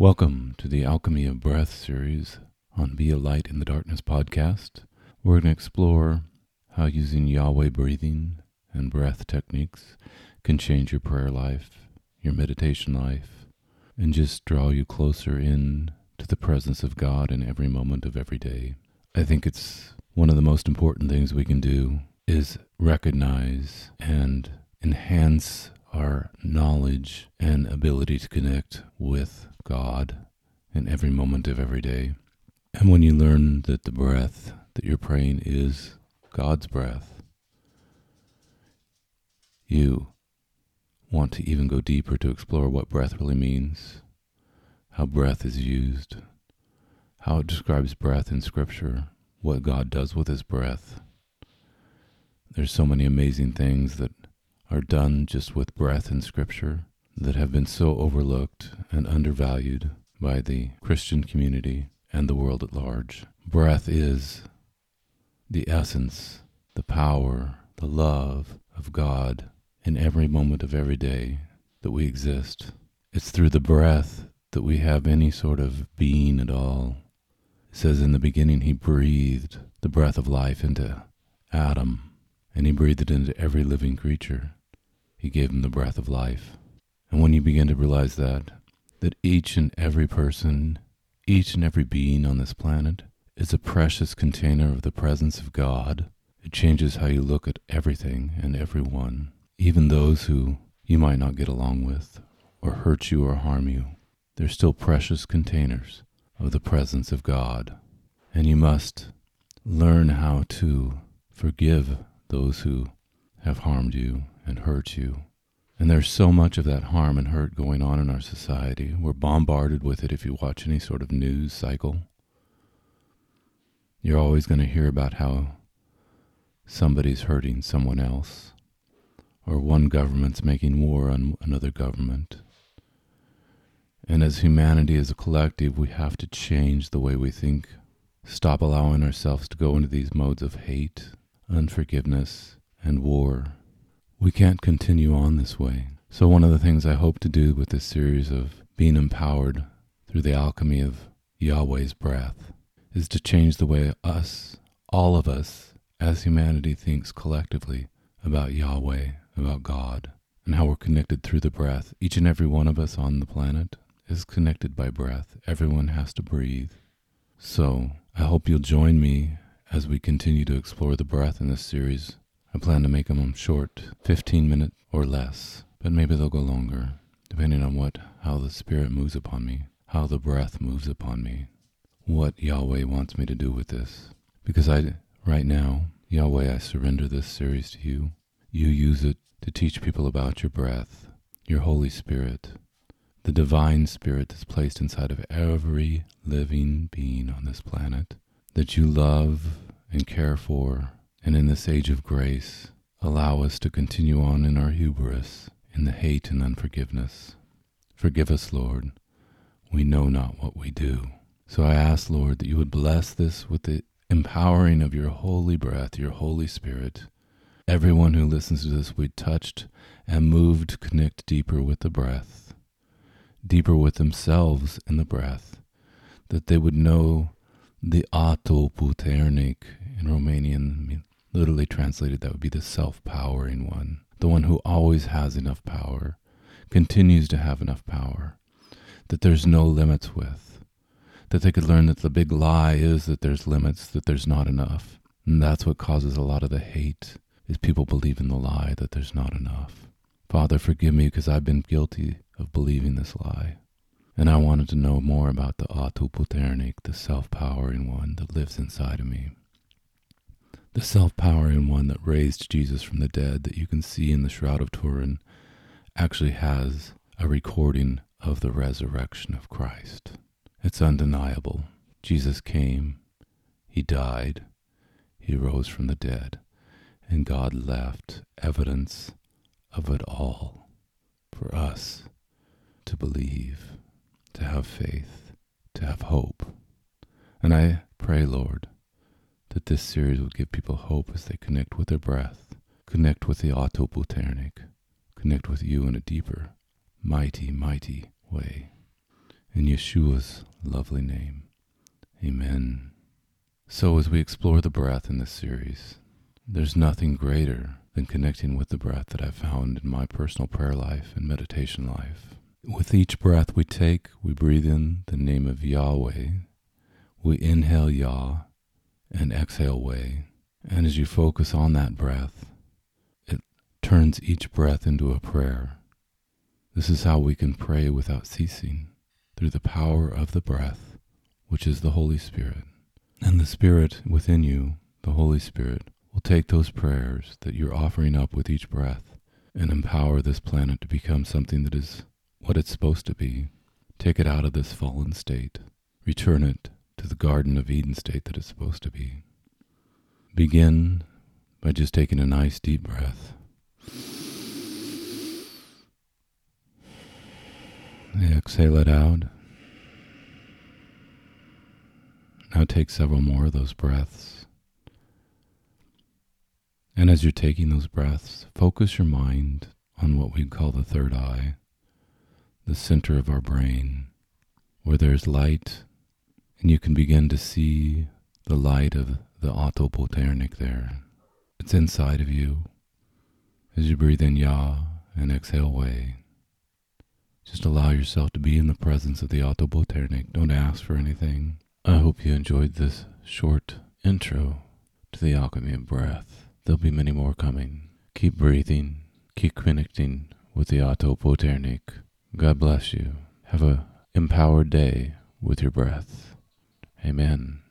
Welcome to the Alchemy of Breath series on Be a Light in the Darkness podcast. We're going to explore how using Yahweh breathing and breath techniques can change your prayer life, your meditation life, and just draw you closer in to the presence of God in every moment of every day. I think it's one of the most important things we can do is recognize and enhance our knowledge and ability to connect with God in every moment of every day. And when you learn that the breath that you're praying is God's breath, you want to even go deeper to explore what breath really means, how breath is used, how it describes breath in Scripture, what God does with His breath. There's so many amazing things that are done just with breath in Scripture that have been so overlooked and undervalued by the Christian community and the world at large. Breath is the essence, the power, the love of God in every moment of every day that we exist. It's through the breath that we have any sort of being at all. It says in the beginning, He breathed the breath of life into Adam, and He breathed it into every living creature. He gave him the breath of life. And when you begin to realize that, that each and every person, each and every being on this planet is a precious container of the presence of God, it changes how you look at everything and everyone, even those who you might not get along with, or hurt you or harm you. They're still precious containers of the presence of God. And you must learn how to forgive those who have harmed you and hurt you and there's so much of that harm and hurt going on in our society. We're bombarded with it if you watch any sort of news cycle. You're always going to hear about how somebody's hurting someone else, or one government's making war on another government. And as humanity, as a collective, we have to change the way we think, stop allowing ourselves to go into these modes of hate, unforgiveness, and war. We can't continue on this way. So, one of the things I hope to do with this series of being empowered through the alchemy of Yahweh's breath is to change the way us, all of us, as humanity thinks collectively about Yahweh, about God, and how we're connected through the breath. Each and every one of us on the planet is connected by breath. Everyone has to breathe. So, I hope you'll join me as we continue to explore the breath in this series I plan to make them short, 15 minutes or less, but maybe they'll go longer, depending on what, how the Spirit moves upon me, how the breath moves upon me, what Yahweh wants me to do with this. Because I, right now, Yahweh, I surrender this series to you. You use it to teach people about your breath, your Holy Spirit, the divine spirit that's placed inside of every living being on this planet that you love and care for and in this age of grace, allow us to continue on in our hubris, in the hate and unforgiveness. Forgive us, Lord. We know not what we do. So I ask, Lord, that you would bless this with the empowering of your holy breath, your Holy Spirit. Everyone who listens to this will be touched and moved to connect deeper with the breath, deeper with themselves in the breath, that they would know the atotputernic in Romanian Literally translated, that would be the self powering one, the one who always has enough power, continues to have enough power, that there's no limits with, that they could learn that the big lie is that there's limits, that there's not enough. And that's what causes a lot of the hate, is people believe in the lie that there's not enough. Father, forgive me because I've been guilty of believing this lie. And I wanted to know more about the Atotputernic, the self-powering one that lives inside of me the self powering one that raised Jesus from the dead that you can see in the Shroud of Turin actually has a recording of the resurrection of Christ. It's undeniable. Jesus came, He died, He rose from the dead, and God left evidence of it all for us to believe, to have faith, to have hope. And I pray, Lord, that this series will give people hope as they connect with their breath, connect with the Atotputernic, connect with you in a deeper, mighty, mighty way. In Yeshua's lovely name. Amen. So, as we explore the breath in this series, there's nothing greater than connecting with the breath that I've found in my personal prayer life and meditation life. With each breath we take, we breathe in the name of Yahweh. We inhale Yah and exhale Way. And as you focus on that breath, it turns each breath into a prayer. This is how we can pray without ceasing through the power of the breath, which is the Holy Spirit. And the Spirit within you, the Holy Spirit, will take those prayers that you're offering up with each breath and empower this planet to become something that is what it's supposed to be. Take it out of this fallen state. Return it to the Garden of Eden state that it's supposed to be. Begin by just taking a nice deep breath. Exhale it out. Now take several more of those breaths. And as you're taking those breaths, focus your mind on what we call the third eye, the center of our brain, where there's light, and you can begin to see the light of the Atotputernic there. It's inside of you as you breathe in Yah and exhale Way. Just allow yourself to be in the presence of the Atotputernic. Don't ask for anything. I hope you enjoyed this short intro to the alchemy of breath. There'll be many more coming. Keep breathing. Keep connecting with the Atotputernic. God bless you. Have a empowered day with your breath. Amen.